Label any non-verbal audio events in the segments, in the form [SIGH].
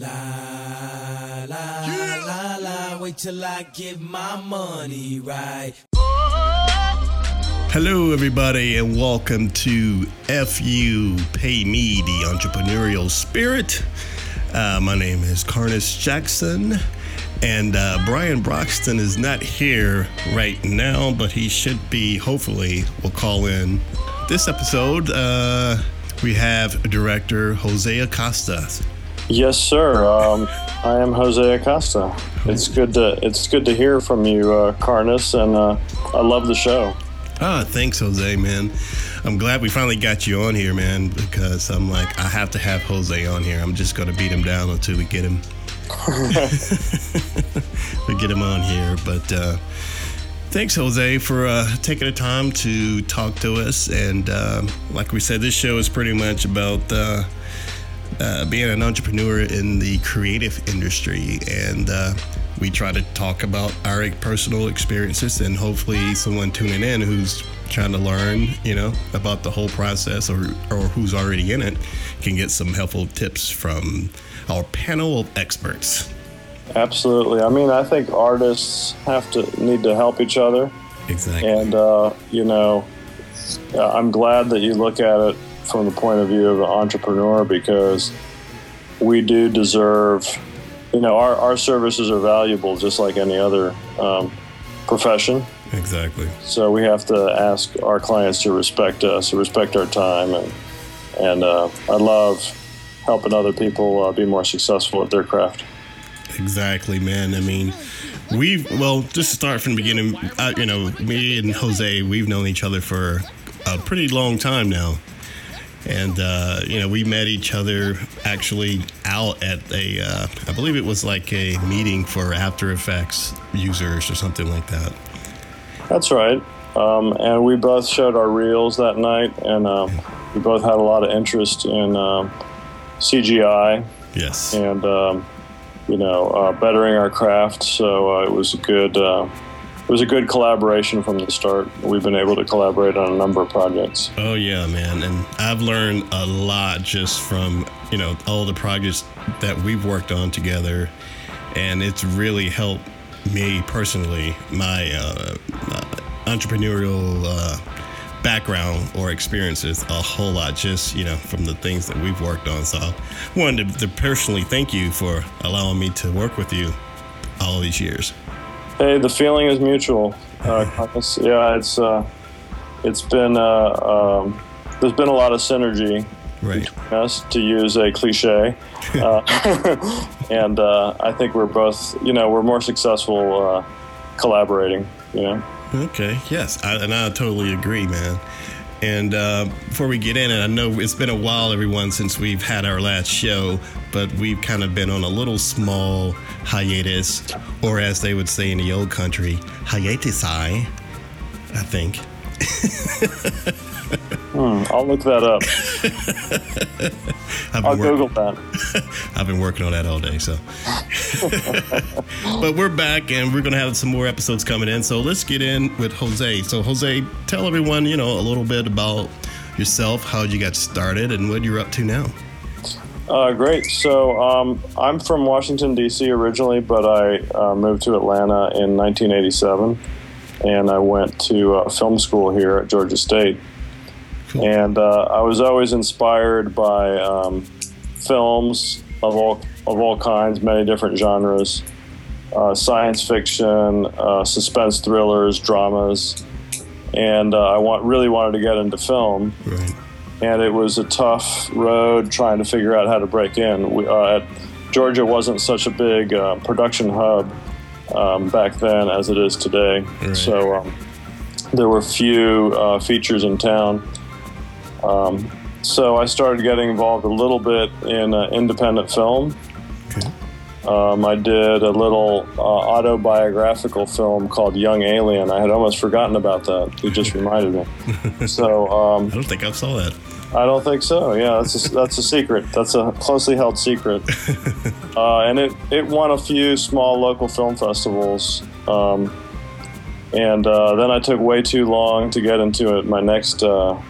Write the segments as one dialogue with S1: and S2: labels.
S1: La la yeah. la la, wait till I get my money right.
S2: Hello, everybody, and welcome to FU Pay Me, the entrepreneurial spirit. Uh, my name is Carnus Jackson, and uh, Brian Broxton is not here right now, but he should be, hopefully, will call in. This episode, uh, we have director Jose Acosta.
S3: Yes, sir. Um, I am Jose Acosta. It's good to it's good to hear from you, uh, Carnus, and uh, I love the show.
S2: Ah, thanks, Jose, man. I'm glad we finally got you on here, man, because I'm like, I have to have Jose on here. I'm just going to beat him down until we get him. [LAUGHS] we get him on here. But uh, thanks, Jose, for uh, taking the time to talk to us. And uh, like we said, this show is pretty much about uh, uh, being an entrepreneur in the creative industry. And uh, we try to talk about our personal experiences and hopefully someone tuning in who's trying to learn, you know, about the whole process or, or who's already in it can get some helpful tips from our panel of experts.
S3: Absolutely. I mean, I think artists have to need to help each other.
S2: Exactly.
S3: And, uh, you know, I'm glad that you look at it from the point of view of an entrepreneur because we do deserve, you know, our, our services are valuable just like any other um, profession.
S2: Exactly.
S3: So we have to ask our clients to respect us, to respect our time, and and uh, I love helping other people uh, be more successful at their craft.
S2: Exactly, man. I mean, we've well, just to start from the beginning, uh, you know, me and Jose, we've known each other for a pretty long time now and uh, you know we met each other actually out at a uh, I believe it was like a meeting for After Effects users or something like that.
S3: That's right, um, and we both showed our reels that night, and uh, we both had a lot of interest in um, CGI.
S2: Yes,
S3: and um, you know uh, bettering our craft, so uh, it was a good uh, was a good collaboration from the start. We've been able to collaborate on a number of projects.
S2: Oh yeah, man, and I've learned a lot just from you know all the projects that we've worked on together, and it's really helped me personally my uh, entrepreneurial uh, background or experiences a whole lot just you know from the things that we've worked on so i wanted to personally thank you for allowing me to work with you all these years
S3: Hey, the feeling is mutual. Uh, yeah, it's uh, it's been uh, um, there's been a lot of synergy
S2: right.
S3: between us, to use a cliche, [LAUGHS] uh, [LAUGHS] and uh, I think we're both, you know, we're more successful uh, collaborating. You know.
S2: Okay. Yes, I, and I totally agree, man. And uh, before we get in, and I know it's been a while, everyone, since we've had our last show, but we've kind of been on a little small hiatus, or as they would say in the old country, hiatus, I think. [LAUGHS]
S3: hmm, I'll look that up. [LAUGHS] I'll Google that. [LAUGHS]
S2: I've been working on that all day, so. [LAUGHS] but we're back, and we're going to have some more episodes coming in. So let's get in with Jose. So Jose, tell everyone, you know, a little bit about yourself, how you got started, and what you're up to now.
S3: Uh, great. So um, I'm from Washington D.C. originally, but I uh, moved to Atlanta in 1987 and I went to uh, film school here at Georgia State. Cool. And uh, I was always inspired by um, films of all of all kinds, many different genres, uh, science fiction, uh, suspense thrillers, dramas, and uh, I want really wanted to get into film.
S2: Right.
S3: And it was a tough road trying to figure out how to break in. We, uh, at Georgia wasn't such a big production hub um, back then as it is today. Right. So um, there were few uh, features in town. Um, so I started getting involved a little bit in uh, independent film. Okay. Um, I did a little uh, autobiographical film called Young Alien. I had almost forgotten about that. You just reminded me. [LAUGHS] so um,
S2: I don't think I saw that.
S3: I don't think so. Yeah, that's a, that's a secret. That's a closely held secret. [LAUGHS] uh, and it, it won a few small local film festivals. Um, and uh, then I took way too long to get into it, my next uh,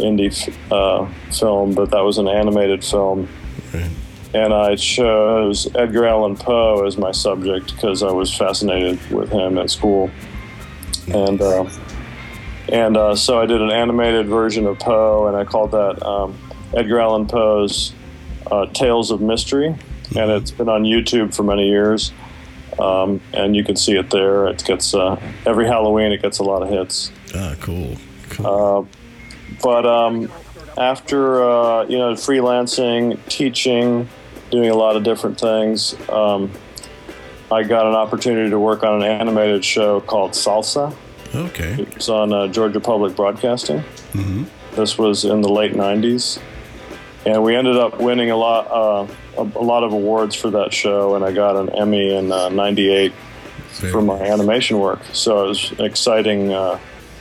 S3: indie f- uh, film, but that was an animated film. Right. and I chose Edgar Allan Poe as my subject because I was fascinated with him at school, and uh, and uh, so I did an animated version of Poe, and I called that um, Edgar Allan Poe's uh, Tales of Mystery, and it's been on YouTube for many years. Um, and you can see it there. It gets uh, every Halloween. It gets a lot of hits.
S2: Ah, cool. Cool.
S3: Uh, but um, after uh, you know freelancing, teaching, doing a lot of different things, um, I got an opportunity to work on an animated show called Salsa.
S2: okay.
S3: It was on uh, Georgia Public Broadcasting.
S2: hmm
S3: This was in the late '90s, and we ended up winning a lot, uh, a, a lot of awards for that show. And I got an Emmy in '98 for my animation work. So it was exciting uh,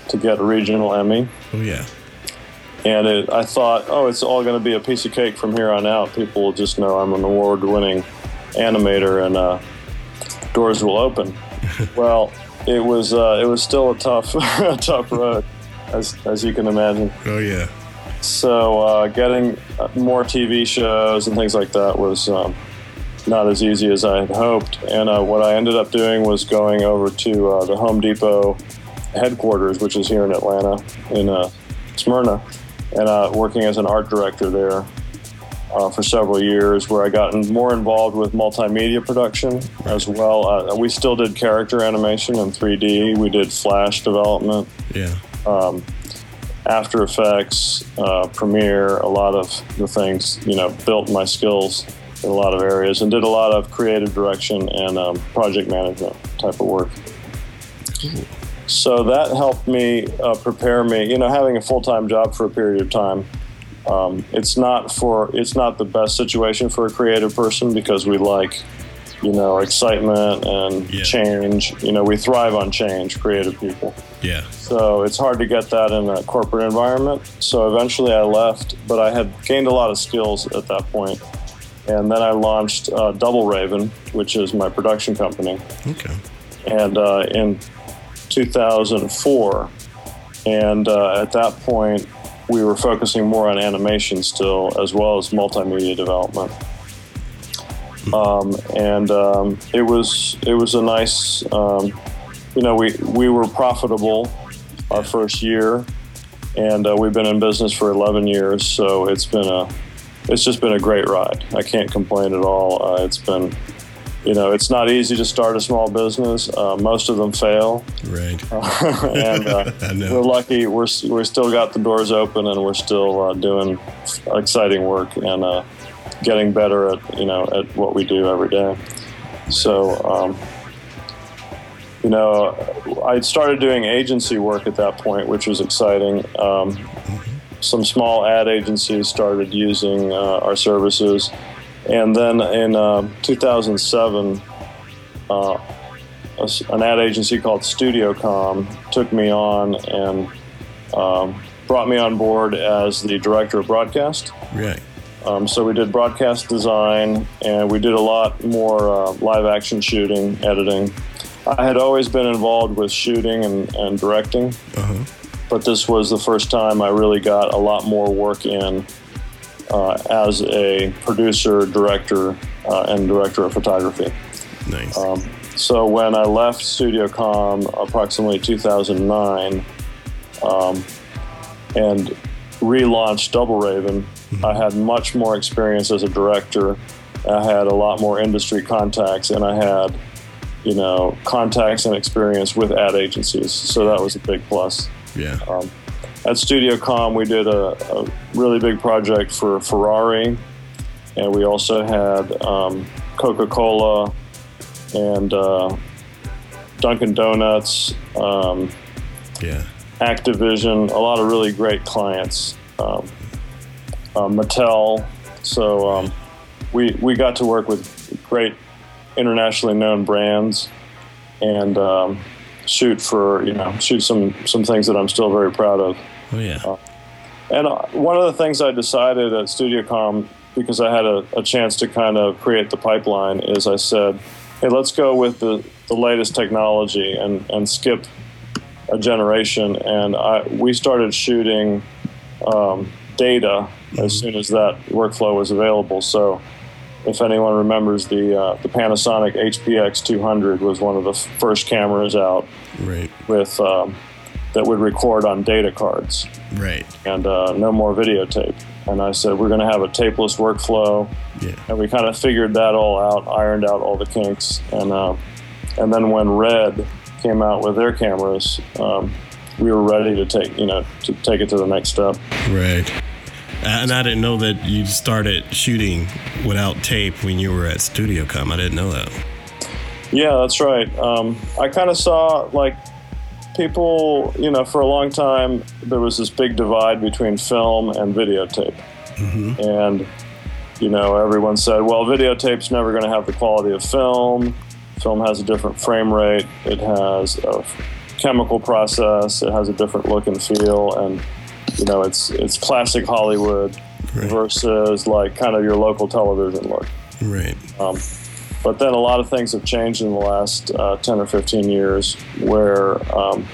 S3: to get a regional Emmy.
S2: Oh yeah.
S3: And it, I thought, oh, it's all going to be a piece of cake from here on out. People will just know I'm an award-winning animator, and uh, doors will open. [LAUGHS] well, it was uh, it was still a tough [LAUGHS] a tough road, as as you can imagine.
S2: Oh yeah.
S3: So uh, getting uh, more TV shows and things like that was um, not as easy as I had hoped. And uh, what I ended up doing was going over to uh, the Home Depot headquarters, which is here in Atlanta, in uh, Smyrna, and uh, working as an art director there. Uh, for several years, where I got more involved with multimedia production as well. Uh, we still did character animation in 3D. We did Flash development.
S2: Yeah.
S3: Um, after Effects, uh, Premiere, a lot of the things, you know, built my skills in a lot of areas and did a lot of creative direction and um, project management type of work. So that helped me uh, prepare me, you know, having a full time job for a period of time. Um, it's not for it's not the best situation for a creative person because we like, you know, excitement and
S2: Yeah.
S3: change. You know, we thrive on change, creative people.
S2: Yeah.
S3: So it's hard to get that in a corporate environment. So eventually I left, but I had gained a lot of skills at that point. And then I launched uh, Double Raven, which is my production company.
S2: Okay.
S3: And uh, in 2004, and uh, at that point, we were focusing more on animation still, as well as multimedia development. Um, and um, it was it was a nice, um, you know, we we were profitable our first year, and uh, we've been in business for 11 years. So it's been a it's just been a great ride. I can't complain at all. Uh, it's been you know, it's not easy to start a small business. Uh, most of them fail,
S2: Right. [LAUGHS]
S3: and uh, [LAUGHS]
S2: I know.
S3: we're lucky. We're we're still got the doors open, and we're still uh, doing exciting work and uh, getting better at you know at what we do every day. So, um, you know, I started doing agency work at that point, which was exciting. Um, some small ad agencies started using uh, our services, and then in uh, 2007. Uh, an ad agency called StudioCom took me on and um, brought me on board as the director of broadcast.
S2: Right.
S3: Um, so we did broadcast design and we did a lot more uh, live action shooting, editing. I had always been involved with shooting and, and directing,
S2: Uh huh.
S3: but this was the first time I really got a lot more work in as a producer, director, uh, and director of photography.
S2: Nice.
S3: Um, so when I left StudioCom approximately 2009 um, and relaunched Double Raven, I had much more experience as a director. I had a lot more industry contacts, and I had, you know, contacts and experience with ad agencies. So that was a big plus.
S2: yeah.
S3: Um, at StudioCom, we did a, a really big project for Ferrari, and we also had um, Coca Cola and uh, Dunkin' Donuts, um,
S2: yeah.
S3: Activision, a lot of really great clients, um, uh, Mattel. So um, we we got to work with great internationally known brands and um, shoot for you know shoot some some things that I'm still very proud of.
S2: Oh yeah.
S3: And uh, one of the things I decided at StudioCom, because I had a, a chance to kind of create the pipeline, is I said, hey, let's go with the, the latest technology and, and skip a generation. And I, we started shooting um, data as soon as that workflow was available. So if anyone remembers the uh, the Panasonic HPX 200 was one of the first cameras out
S2: Right.
S3: with um, that would record on data cards
S2: Right.
S3: and uh, no more videotape. And I said we're going to have a tapeless workflow,
S2: Yeah.
S3: and we kind of figured that all out, ironed out all the kinks, and uh, and then when Red came out with their cameras, um, we were ready to take you know to take it to the next step.
S2: Right. And I didn't know that you started shooting without tape when you were at StudioCom. I didn't know that.
S3: Yeah, that's right. Um, I kind of saw like people, you know, for a long time there was this big divide between film and videotape, and you know everyone said, well, videotape's never going to have the quality of film. Film has a different frame rate. It has a chemical process. It has a different look and feel, and you know it's it's classic Hollywood
S2: Right.
S3: versus like kind of your local television look.
S2: Right.
S3: Um, but then a lot of things have changed in the last uh, 10 or 15 years where um,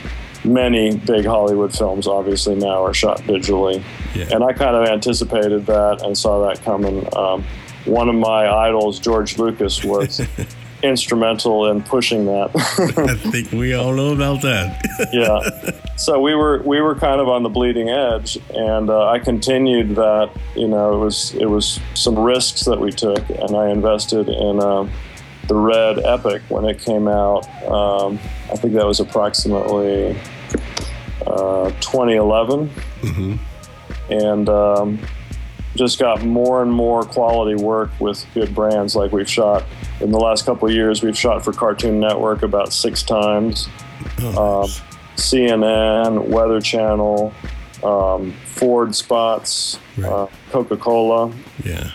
S3: many big Hollywood films obviously now are shot digitally.
S2: Yeah.
S3: And I kind of anticipated that and saw that coming. Um, one of my idols, George Lucas, was [LAUGHS] instrumental in pushing that. [LAUGHS]
S2: I think we all know about that. [LAUGHS]
S3: yeah. So we were we were kind of on the bleeding edge, and uh, I continued that. You know, it was it was some risks that we took, and I invested in uh, the Red Epic when it came out. Um, I think that was approximately uh, 2011, and um, just got more and more quality work with good brands. Like we've shot in the last couple of years, we've shot for Cartoon Network about six times.
S2: Oh,
S3: Um, CNN, Weather Channel, um, Ford spots,
S2: Right.
S3: uh, Coca Cola.
S2: yeah.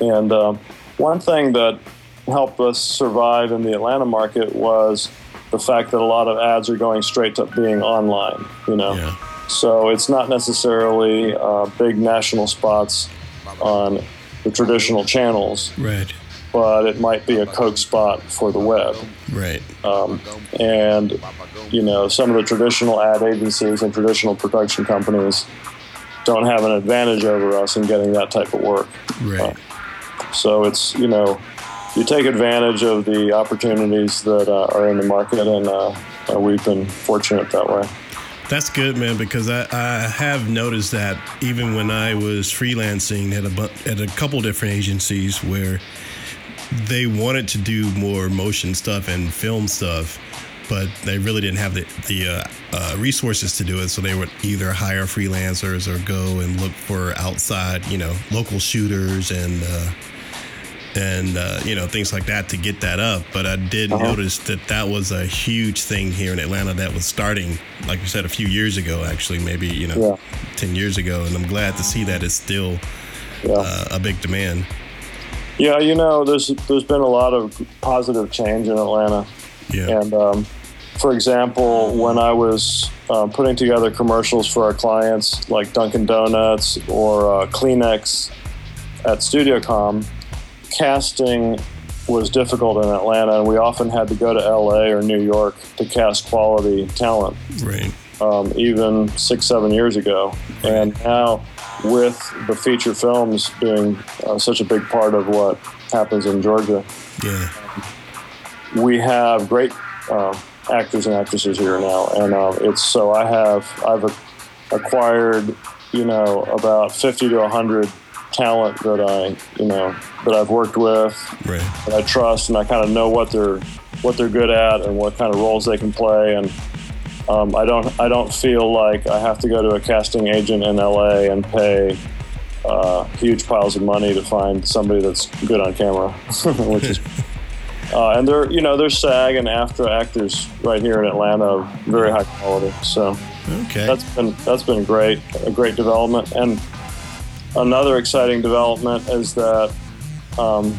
S3: And um, one thing that helped us survive in the Atlanta market was the fact that a lot of ads are going straight to being online, you know.
S2: Yeah.
S3: So it's not necessarily uh, big national spots on the traditional channels,
S2: Right.
S3: But it might be a Coke spot for the web.
S2: Right.
S3: Um, and you know some of the traditional ad agencies and traditional production companies don't have an advantage over us in getting that type of work.
S2: Right.
S3: So it's you know you take advantage of the opportunities that uh, are in the market, and uh, uh, we've been fortunate that way.
S2: That's good, man, because I, I have noticed that even when I was freelancing at a at a couple different agencies where they wanted to do more motion stuff and film stuff, but they really didn't have the the uh, uh, resources to do it. So they would either hire freelancers or go and look for outside, you know, local shooters and. Uh, and uh, you know things like that to get that up. But I did
S3: Uh-huh.
S2: notice that that was a huge thing here in Atlanta that was starting, like you said, a few years ago. Actually, maybe you know,
S3: Yeah.
S2: ten years ago. And I'm glad to see that it's still
S3: Yeah.
S2: uh, a big demand.
S3: Yeah, you know, there's there's been a lot of positive change in Atlanta.
S2: Yeah,
S3: And um, for example, when I was uh, putting together commercials for our clients like Dunkin' Donuts or uh, Kleenex at StudioCom, casting was difficult in Atlanta, and we often had to go to LA or New York to cast quality talent,
S2: right.
S3: um, even six, seven years ago. And now, with the feature films being uh, such a big part of what happens in Georgia,
S2: Yeah,
S3: we have great uh, actors and actresses here now, and uh, it's so I have I've acquired you know about fifty to hundred talent that I you know that I've worked with
S2: right.
S3: that I trust, and I kind of know what they're what they're good at and what kind of roles they can play, and um, I don't I don't feel like I have to go to a casting agent in LA and pay. Uh, huge piles of money to find somebody that's good on camera, [LAUGHS] which is uh, and they're you know there's SAG and AFTRA actors right here in Atlanta, of very high quality. So
S2: Okay.
S3: that's been that's been great, a great development. And another exciting development is that um,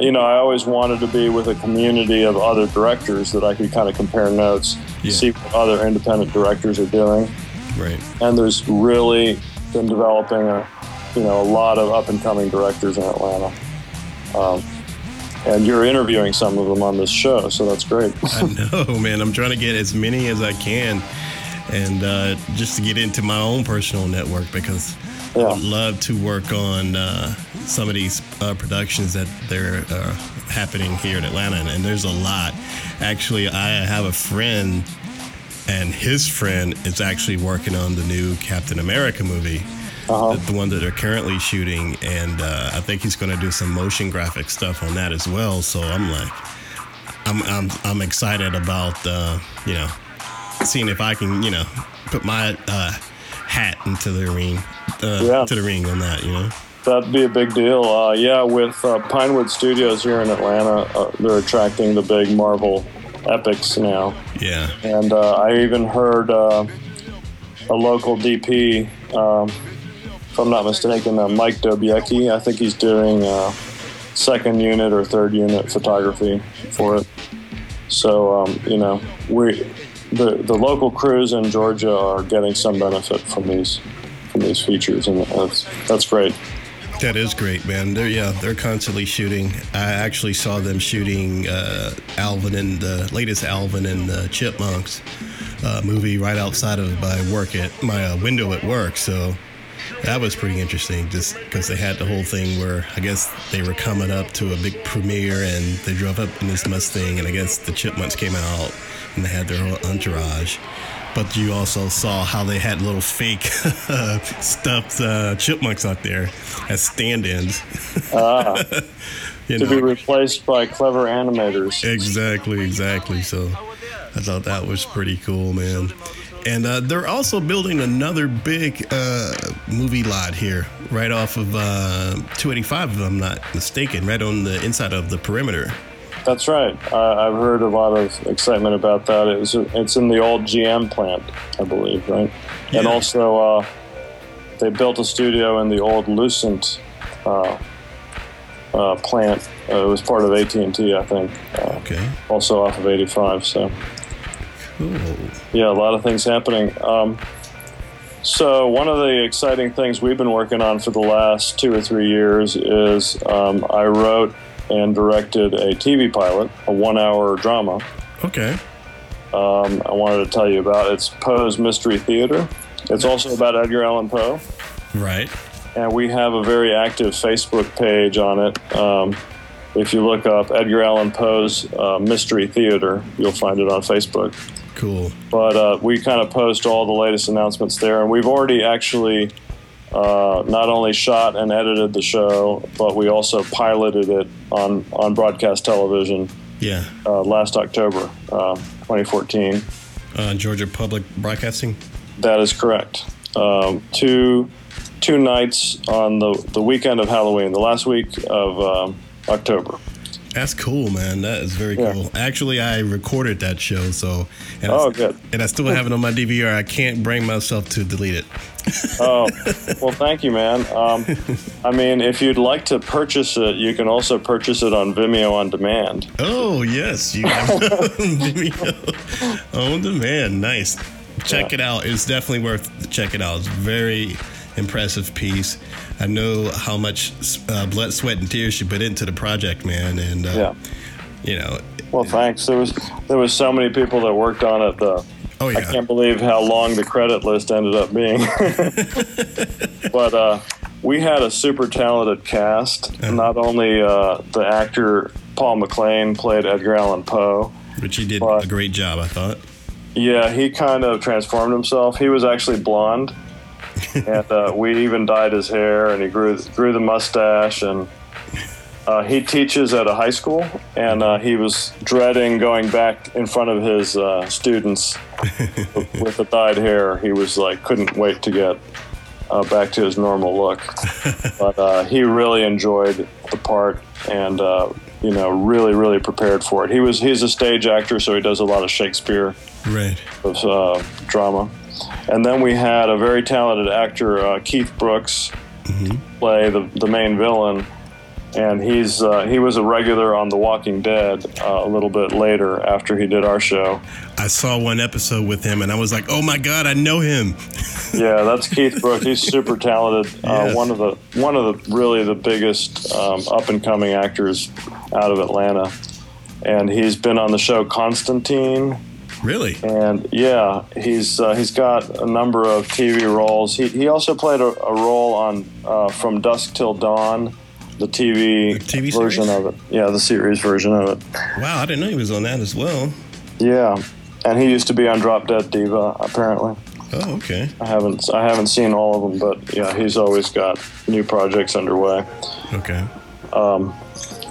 S3: you know I always wanted to be with a community of other directors that I could kind of compare notes,
S2: Yeah.
S3: see what other independent directors are doing.
S2: right.
S3: And there's really been developing a you know a lot of up and coming directors in Atlanta. Um, and you're interviewing some of them on this show, so that's great.
S2: I know, man. I'm trying to get as many as I can, and uh, just to get into my own personal network because I would love to work on uh, some of these uh, productions that they're uh, happening here in Atlanta, and, there's a lot. Actually, I have a friend, and his friend is actually working on the new Captain America movie.
S3: Uh-huh.
S2: The, the one that they're currently shooting, and uh, I think he's going to do some motion graphic stuff on that as well. So I'm like, I'm I'm, I'm excited about uh, you know seeing if I can you know put my uh, hat into the ring, uh,
S3: Yeah.
S2: to the ring on that. You know.
S3: That'd be a big deal. Uh, yeah, with uh, Pinewood Studios here in Atlanta, uh, they're attracting the big Marvel epics now.
S2: Yeah.
S3: And uh, I even heard uh, a local DP, um, if I'm not mistaken, uh, Mike Dobiecki. I think he's doing uh, second unit or third unit photography for it. So um, you know, we the the local crews in Georgia are getting some benefit from these from these features, and that's that's great.
S2: That is great, man. They're yeah, they're constantly shooting. I actually saw them shooting uh, Alvin and the latest Alvin and the Chipmunks uh, movie right outside of my work at my uh, window at work. So that was pretty interesting, just because they had the whole thing where I guess they were coming up to a big premiere and they drove up in this Mustang, and I guess the Chipmunks came out and they had their whole entourage. But you also saw how they had little fake [LAUGHS] stuffed uh, chipmunks out there as stand-ins.
S3: Ah. [LAUGHS] to be replaced by clever animators.
S2: exactly, exactly. So I thought that was pretty cool, man. And uh, they're also building another big uh, movie lot here, right off of uh, 285, if I'm not mistaken, right on the inside of the perimeter.
S3: That's right. I I've heard a lot of excitement about that. It was, it's in the old GM plant, I believe, right? And also, uh, they built a studio in the old Lucent uh, uh, plant. Uh, it was part of AT and T, I think. Uh,
S2: Okay,
S3: also off of 85. So
S2: cool.
S3: yeah, a lot of things happening. Um, so one of the exciting things we've been working on for the last two or three years is um, I wrote and directed a TV pilot, a one-hour drama.
S2: Okay,
S3: Um, I wanted to tell you about. It's Poe's Mystery Theater. It's also about Edgar Allan Poe,
S2: right.
S3: and we have a very active Facebook page on it. Um, if you look up Edgar Allan Poe's uh, Mystery Theater, you'll find it on Facebook.
S2: Cool.
S3: but uh, we kind of post all the latest announcements there. And we've already actually uh, not only shot and edited the show, but we also piloted it on, on broadcast television
S2: Yeah.
S3: uh, last October, uh, 2014.
S2: Uh, Georgia Public Broadcasting.
S3: That is correct. Um, two two nights on the the weekend of Halloween, the last week of um, October.
S2: That's cool, man. That is very
S3: Yeah.
S2: cool. Actually, I recorded that show, so and
S3: Oh,
S2: I,
S3: good.
S2: and I still have it on my DVR. I can't bring myself to delete it.
S3: Oh, well, thank you, man. Um, I mean, if you'd like to purchase it, you can also purchase it on Vimeo on demand.
S2: Oh yes, you [LAUGHS] Vimeo on demand. Nice. Check
S3: Yeah.
S2: it out. It's definitely worth check it out. It's very impressive piece. I know how much uh, blood, sweat, and tears you put into the project, man. And uh,
S3: Yeah.
S2: you know,
S3: Well, thanks. There was there was so many people that worked on it. The
S2: oh yeah.
S3: I can't believe how long the credit list ended up being. [LAUGHS] but uh, we had a super talented cast.
S2: Uh-huh.
S3: Not only uh, the actor Paul McLean played Edgar Allan Poe.
S2: but he did
S3: Well,
S2: a great job. I thought.
S3: Yeah, he kind of transformed himself. He was actually blonde, and uh, we even dyed his hair, and he grew grew the mustache. And uh, he teaches at a high school, and uh, he was dreading going back in front of his uh, students [LAUGHS] with the dyed hair. He was like couldn't wait to get uh, back to his normal look. [LAUGHS] but uh, he really enjoyed the part, and uh, you know, really, really prepared for it. He was he's a stage actor, so he does a lot of Shakespeare
S2: Right.
S3: of uh, drama. And then we had a very talented actor, uh, Keith Brooks, play the, the main villain. And he's uh, he was a regular on The Walking Dead uh, a little bit later after he did our show.
S2: I saw one episode with him, and I was like, "Oh my god, I know him." [LAUGHS]
S3: Yeah, that's Keith Brooks. He's super talented. Uh,
S2: Yes.
S3: One of the one of the really the biggest um, up and coming actors out of Atlanta, and he's been on the show Constantine.
S2: Really?
S3: and yeah, he's uh, he's got a number of TV roles. He, he also played a, a role on uh, From Dusk Till Dawn, the TV,
S2: The TV
S3: version
S2: series?
S3: of it. Yeah, the series version of it.
S2: Wow, I didn't know he was on that as well.
S3: Yeah, and he used to be on Drop Dead Diva. Apparently,
S2: Oh, okay.
S3: I haven't I haven't seen all of them, but yeah, he's always got new projects underway.
S2: Okay.
S3: Um,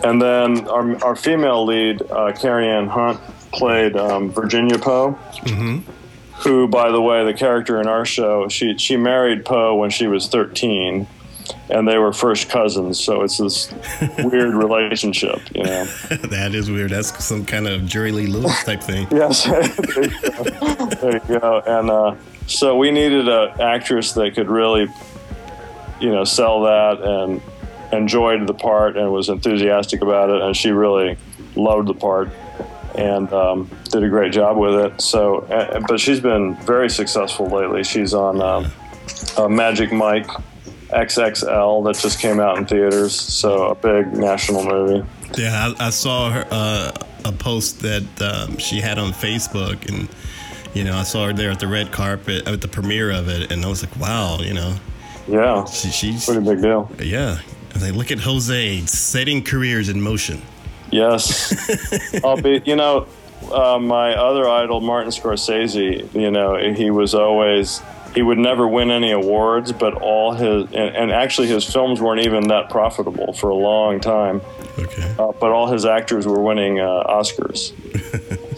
S3: And then our, our female lead, uh, Carrie Ann Hunt, played um, Virginia Poe. Who, by the way, the character in our show, she she married Poe when she was 13, and they were first cousins. So it's this [LAUGHS] weird relationship, you know. [LAUGHS]
S2: that is weird. That's some kind of Jerry Lee Lewis type thing. [LAUGHS]
S3: Yes, there, you go. there you go. And uh, so we needed an actress that could really, you know, sell that and enjoyed the part and was enthusiastic about it, and she really loved the part and um, did a great job with it. So, uh, but she's been very successful lately. She's on um, uh, Magic Mike XXL that just came out in theaters, so a big national movie.
S2: Yeah, I, I saw her uh, a post that um, she had on Facebook, and you know, I saw her there at the red carpet at the premiere of it, and I was like, wow, you know,
S3: Yeah,
S2: she, she's
S3: pretty big deal.
S2: yeah. I was like, look at Jose setting careers in motion.
S3: Yes. I'll be, you know, uh, my other idol, Martin Scorsese, you know, he was always, he would never win any awards, but all his, and, and actually his films weren't even that profitable for a long time,
S2: Okay.
S3: uh, but all his actors were winning uh, Oscars.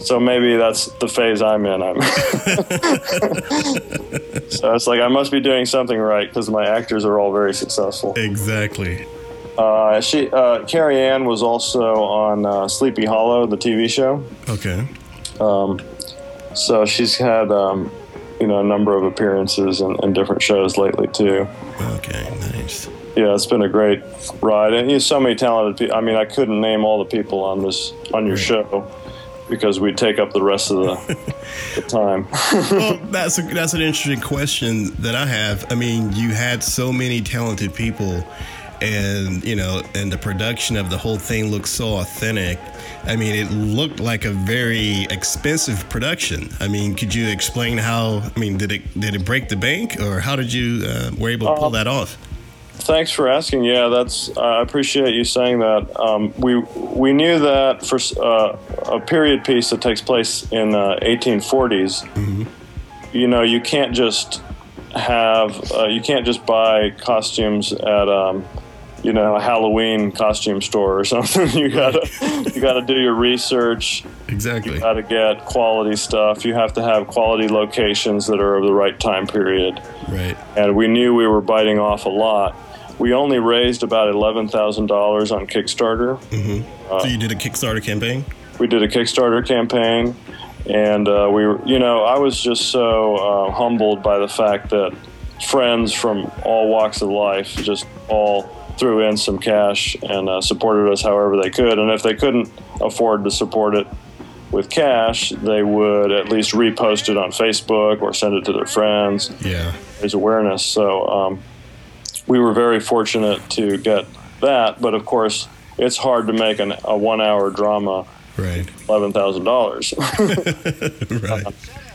S3: [LAUGHS] so maybe that's the phase I'm in. I'm [LAUGHS] [LAUGHS] so it's like I must be doing something right because my actors are all very successful.
S2: Exactly.
S3: Uh, she, uh, Carrie Ann was also on uh, Sleepy Hollow, the TV show.
S2: Okay.
S3: Um, So she's had, um, you know, a number of appearances in, in different shows lately too.
S2: Okay. Nice.
S3: Yeah, it's been a great ride, and you have so many talented people. I mean, I couldn't name all the people on this on your show because we'd take up the rest of the, [LAUGHS] the time.
S2: well, [LAUGHS] that's a, that's an interesting question that I have. I mean, you had so many talented people, and you know, and the production of the whole thing looked so authentic. I mean, it looked like a very expensive production. I mean, could you explain how? I mean, did it did it break the bank, or how did you uh, were able to pull that off?
S3: Thanks for asking. Yeah, that's I appreciate you saying that. Um, we we knew that for uh, a period piece that takes place in uh, 1840s, you know, you can't just have uh, you can't just buy costumes at um, you know a Halloween costume store or [LAUGHS] something. you gotta you gotta do your research.
S2: Exactly.
S3: You gotta get quality stuff. You have to have quality locations that are of the right time period
S2: Right.
S3: and we knew we were biting off a lot. We only raised about eleven thousand dollars on Kickstarter.
S2: so you did a Kickstarter campaign.
S3: We did a Kickstarter campaign, and uh, we were, you know, I was just so uh, humbled by the fact that friends from all walks of life just all threw in some cash and uh, supported us however they could. And if they couldn't afford to support it with cash, they would at least repost it on Facebook or send it to their friends.
S2: Yeah.
S3: raise awareness. So um, we were very fortunate to get that, but of course, it's hard to make an, a one-hour drama
S2: Right.
S3: eleven thousand dollars. [LAUGHS]
S2: Right.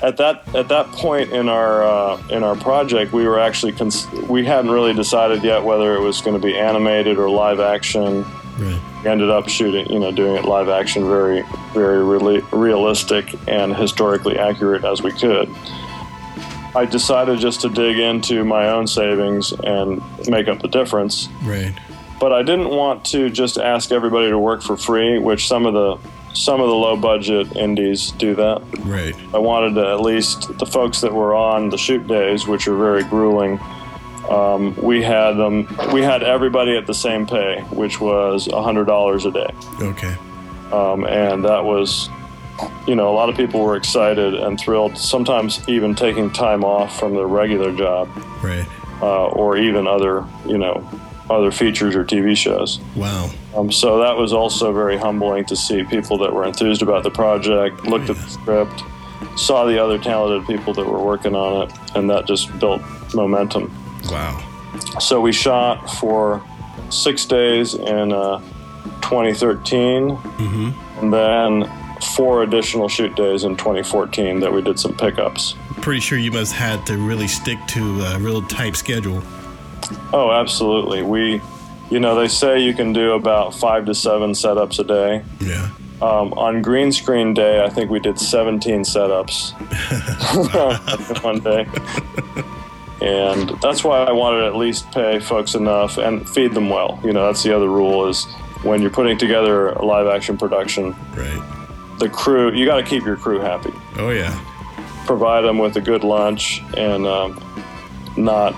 S3: at that at that point in our uh, in our project, we were actually cons- we hadn't really decided yet whether it was going to be animated or live action.
S2: Right.
S3: We ended up shooting, you know, doing it live action, very very really realistic and historically accurate as we could. I decided just to dig into my own savings and make up the difference.
S2: Right.
S3: But I didn't want to just ask everybody to work for free, which some of the some of the low budget indies do that.
S2: Right.
S3: I wanted to at least the folks that were on the shoot days, which are very grueling. Um, we had them. We had everybody at the same pay, which was hundred dollars a day,
S2: Okay.
S3: um, and that was, you know, a lot of people were excited and thrilled. Sometimes even taking time off from their regular job,
S2: Right.
S3: uh, or even other, you know, other features or TV shows.
S2: Wow.
S3: Um, so that was also very humbling to see people that were enthused about the project, looked at the script, saw the other talented people that were working on it, and that just built momentum.
S2: Wow.
S3: So we shot for six days in uh, 2013, and then four additional shoot days in 2014 that we did some pickups.
S2: Pretty sure you must had to really stick to a real tight schedule.
S3: Oh, absolutely. We, you know, they say you can do about five to seven setups a day.
S2: Yeah.
S3: Um, on green screen day, I think we did 17 setups [LAUGHS] [LAUGHS] one day. And that's why I wanted to at least pay folks enough and feed them well. You know, that's the other rule is when you're putting together a live action production,
S2: Right.
S3: the crew, you got to keep your crew happy.
S2: Oh yeah.
S3: Provide them with a good lunch and um, not,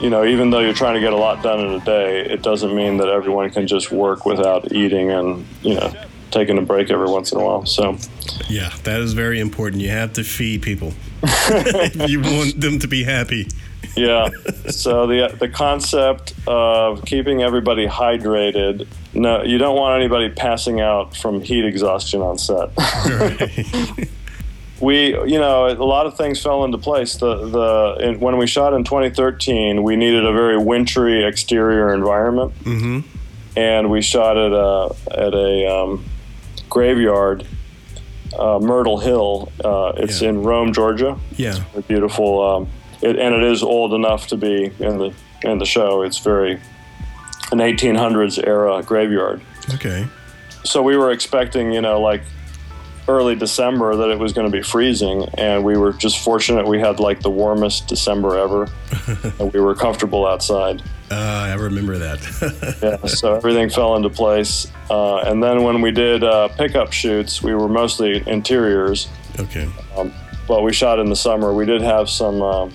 S3: you know, even though you're trying to get a lot done in a day, it doesn't mean that everyone can just work without eating and, you know, taking a break every once in a while. So,
S2: Yeah, that is very important. You have to feed people. [LAUGHS] [LAUGHS] you want them to be happy.
S3: yeah. So the the concept of keeping everybody hydrated. No, you don't want anybody passing out from heat exhaustion on set. [LAUGHS]
S2: Right.
S3: We, you know, a lot of things fell into place. The the in, when we shot in 2013, we needed a very wintry exterior environment,
S2: mm-hmm.
S3: and we shot at a at a um, graveyard, uh, Myrtle Hill. Uh, it's
S2: Yeah.
S3: in Rome, Georgia.
S2: Yeah.
S3: a beautiful, um, it, and it is old enough to be in the in the show. It's very an 1800s era graveyard.
S2: Okay.
S3: So we were expecting, you know, like early December that it was going to be freezing, and we were just fortunate we had like the warmest December ever, [LAUGHS] and we were comfortable outside.
S2: Uh, I remember that. [LAUGHS]
S3: Yeah, so everything fell into place. Uh, and then when we did uh, pickup shoots, we were mostly interiors.
S2: okay.
S3: Um, but we shot in the summer. We did have some um,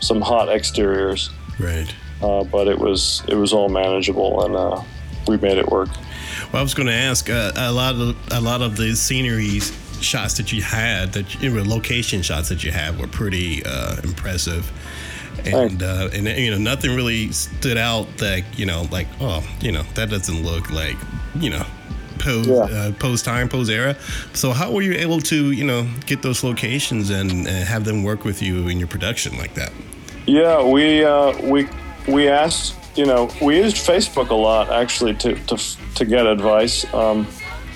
S3: some hot exteriors.
S2: Right.
S3: uh, but it was it was all manageable and uh, we made it work.
S2: Well, I was going to ask uh, a lot of a lot of the sceneries shots that you had, that you know, location shots that you had, were pretty uh, impressive. And uh, and you know nothing really stood out that you know like oh you know that doesn't look like you know post
S3: Yeah.
S2: uh, post time post era. So how were you able to you know get those locations and, and have them work with you in your production like that?
S3: Yeah, we uh, we we asked you know we used Facebook a lot actually to to, to get advice. Um,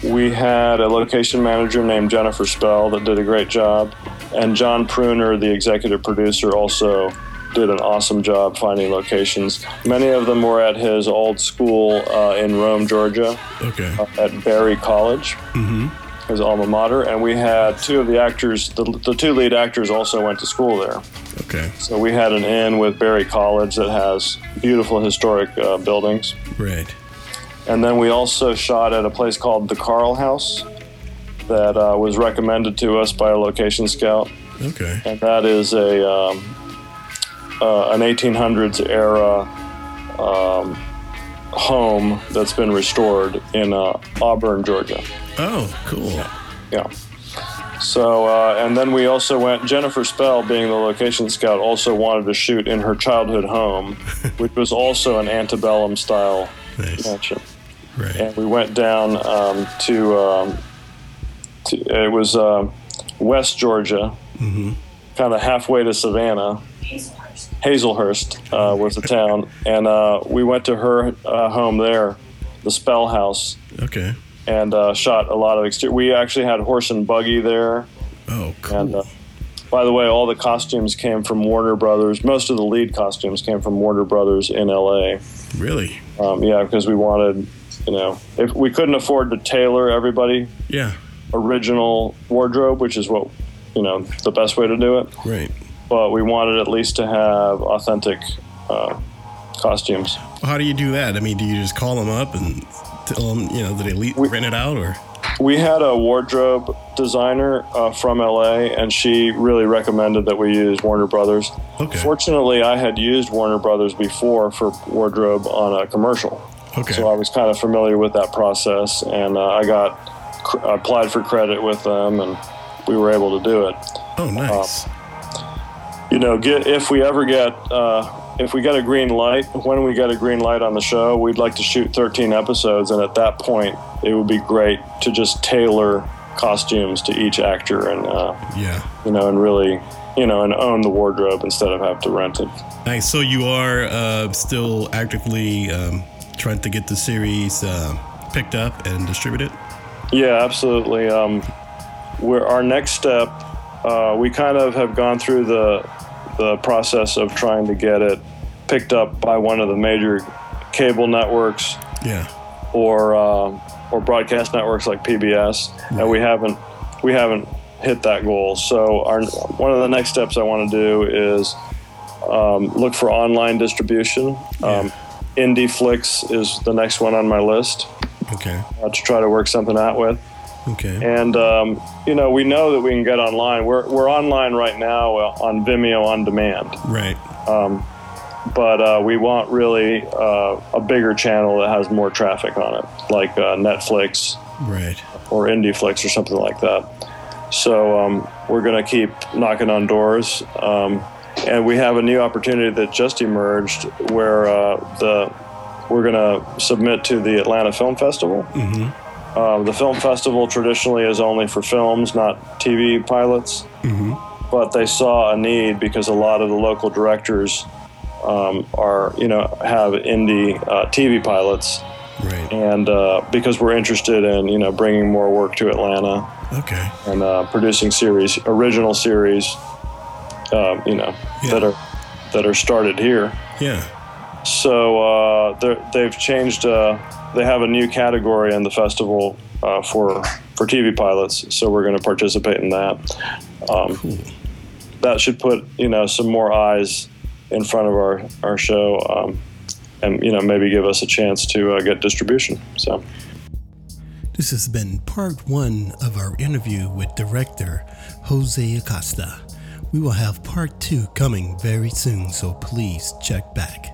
S3: we had a location manager named Jennifer Spell that did a great job, and John Pruner, the executive producer, also did an awesome job finding locations. Many of them were at his old school uh, in Rome, Georgia.
S2: Okay.
S3: at Berry College, his alma mater, and we had two of the actors. The, the two lead actors also went to school there.
S2: Okay.
S3: So we had an inn with Berry College that has beautiful historic uh, buildings,
S2: Right.
S3: and then we also shot at a place called the Carl House that uh, was recommended to us by a location scout,
S2: Okay.
S3: and that is a um, uh, an 1800s era um, home that's been restored in uh, Auburn, Georgia.
S2: Oh, cool.
S3: Yeah. So, uh, and then we also went, Jennifer Spell, being the location scout, also wanted to shoot in her childhood home, [LAUGHS] which was also an antebellum style
S2: Nice.
S3: mansion.
S2: Right.
S3: And we went down um, to, um, to, it was uh, West Georgia, kind of halfway to Savannah. Hazlehurst uh, was the town. And uh, we went to her uh, home there, the Spell House,
S2: Okay.
S3: and uh, shot a lot of exterior. We actually had horse and buggy there.
S2: Oh, cool.
S3: And uh, by the way, all the costumes came from Warner Brothers. Most of the lead costumes came from Warner Brothers in LA.
S2: really?
S3: Um, yeah, because we wanted, you know, if we couldn't afford to tailor everybody
S2: Yeah.
S3: original wardrobe, which is what, you know, the best way to do it.
S2: Right.
S3: But we wanted at least to have authentic uh, costumes.
S2: How do you do that? I mean, do you just call them up and tell them, you know, that they le-
S3: We-
S2: rent it out or?
S3: We had a wardrobe designer uh, from LA, and she really recommended that we use Warner Brothers.
S2: Okay.
S3: Fortunately, I had used Warner Brothers before for wardrobe on a commercial,
S2: Okay.
S3: so I was kind of familiar with that process, and uh, I got cr- applied for credit with them, and we were able to do it.
S2: oh, nice.
S3: You know, get if we ever get uh, if we get a green light, when we get a green light on the show, we'd like to shoot 13 episodes, and at that point, it would be great to just tailor costumes to each actor and uh,
S2: yeah.
S3: you know, and really, you know, and own the wardrobe instead of have to rent it.
S2: Nice. So you are uh, still actively um, trying to get the series uh, picked up and distributed?
S3: Yeah, absolutely. Um, we're, our next step, uh, we kind of have gone through the the process of trying to get it picked up by one of the major cable networks
S2: Yeah.
S3: or uh, or broadcast networks like PBS, and we haven't we haven't hit that goal. So our one of the next steps I want to do is um, look for online distribution. Um, IndieFlix is the next one on my list
S2: Okay.
S3: uh, to try to work something out with.
S2: Okay.
S3: And um, you know, we know that we can get online. We're we're online right now uh, on Vimeo on demand,
S2: right.
S3: Um, but uh, we want really uh, a bigger channel that has more traffic on it, like uh, Netflix
S2: Right.
S3: or IndieFlix or something like that. So um, we're going to keep knocking on doors, um, and we have a new opportunity that just emerged where uh, the we're going to submit to the Atlanta Film Festival. Um, the film festival traditionally is only for films, not TV pilots. But they saw a need because a lot of the local directors um, are, you know, have indie uh, TV pilots
S2: Right.
S3: and uh, because we're interested in you know bringing more work to Atlanta
S2: Okay.
S3: and uh, producing series, original series, um, you know
S2: Yeah.
S3: that are that are started here.
S2: Yeah.
S3: So uh, they've changed. Uh, they have a new category in the festival uh, for for TV pilots. So we're going to participate in that. Um, that should put you know some more eyes in front of our our show. Um, and you know maybe give us a chance to uh, get distribution. So
S2: This has been part one of our interview with director Jose Acosta. We will have part two coming very soon, so please check back.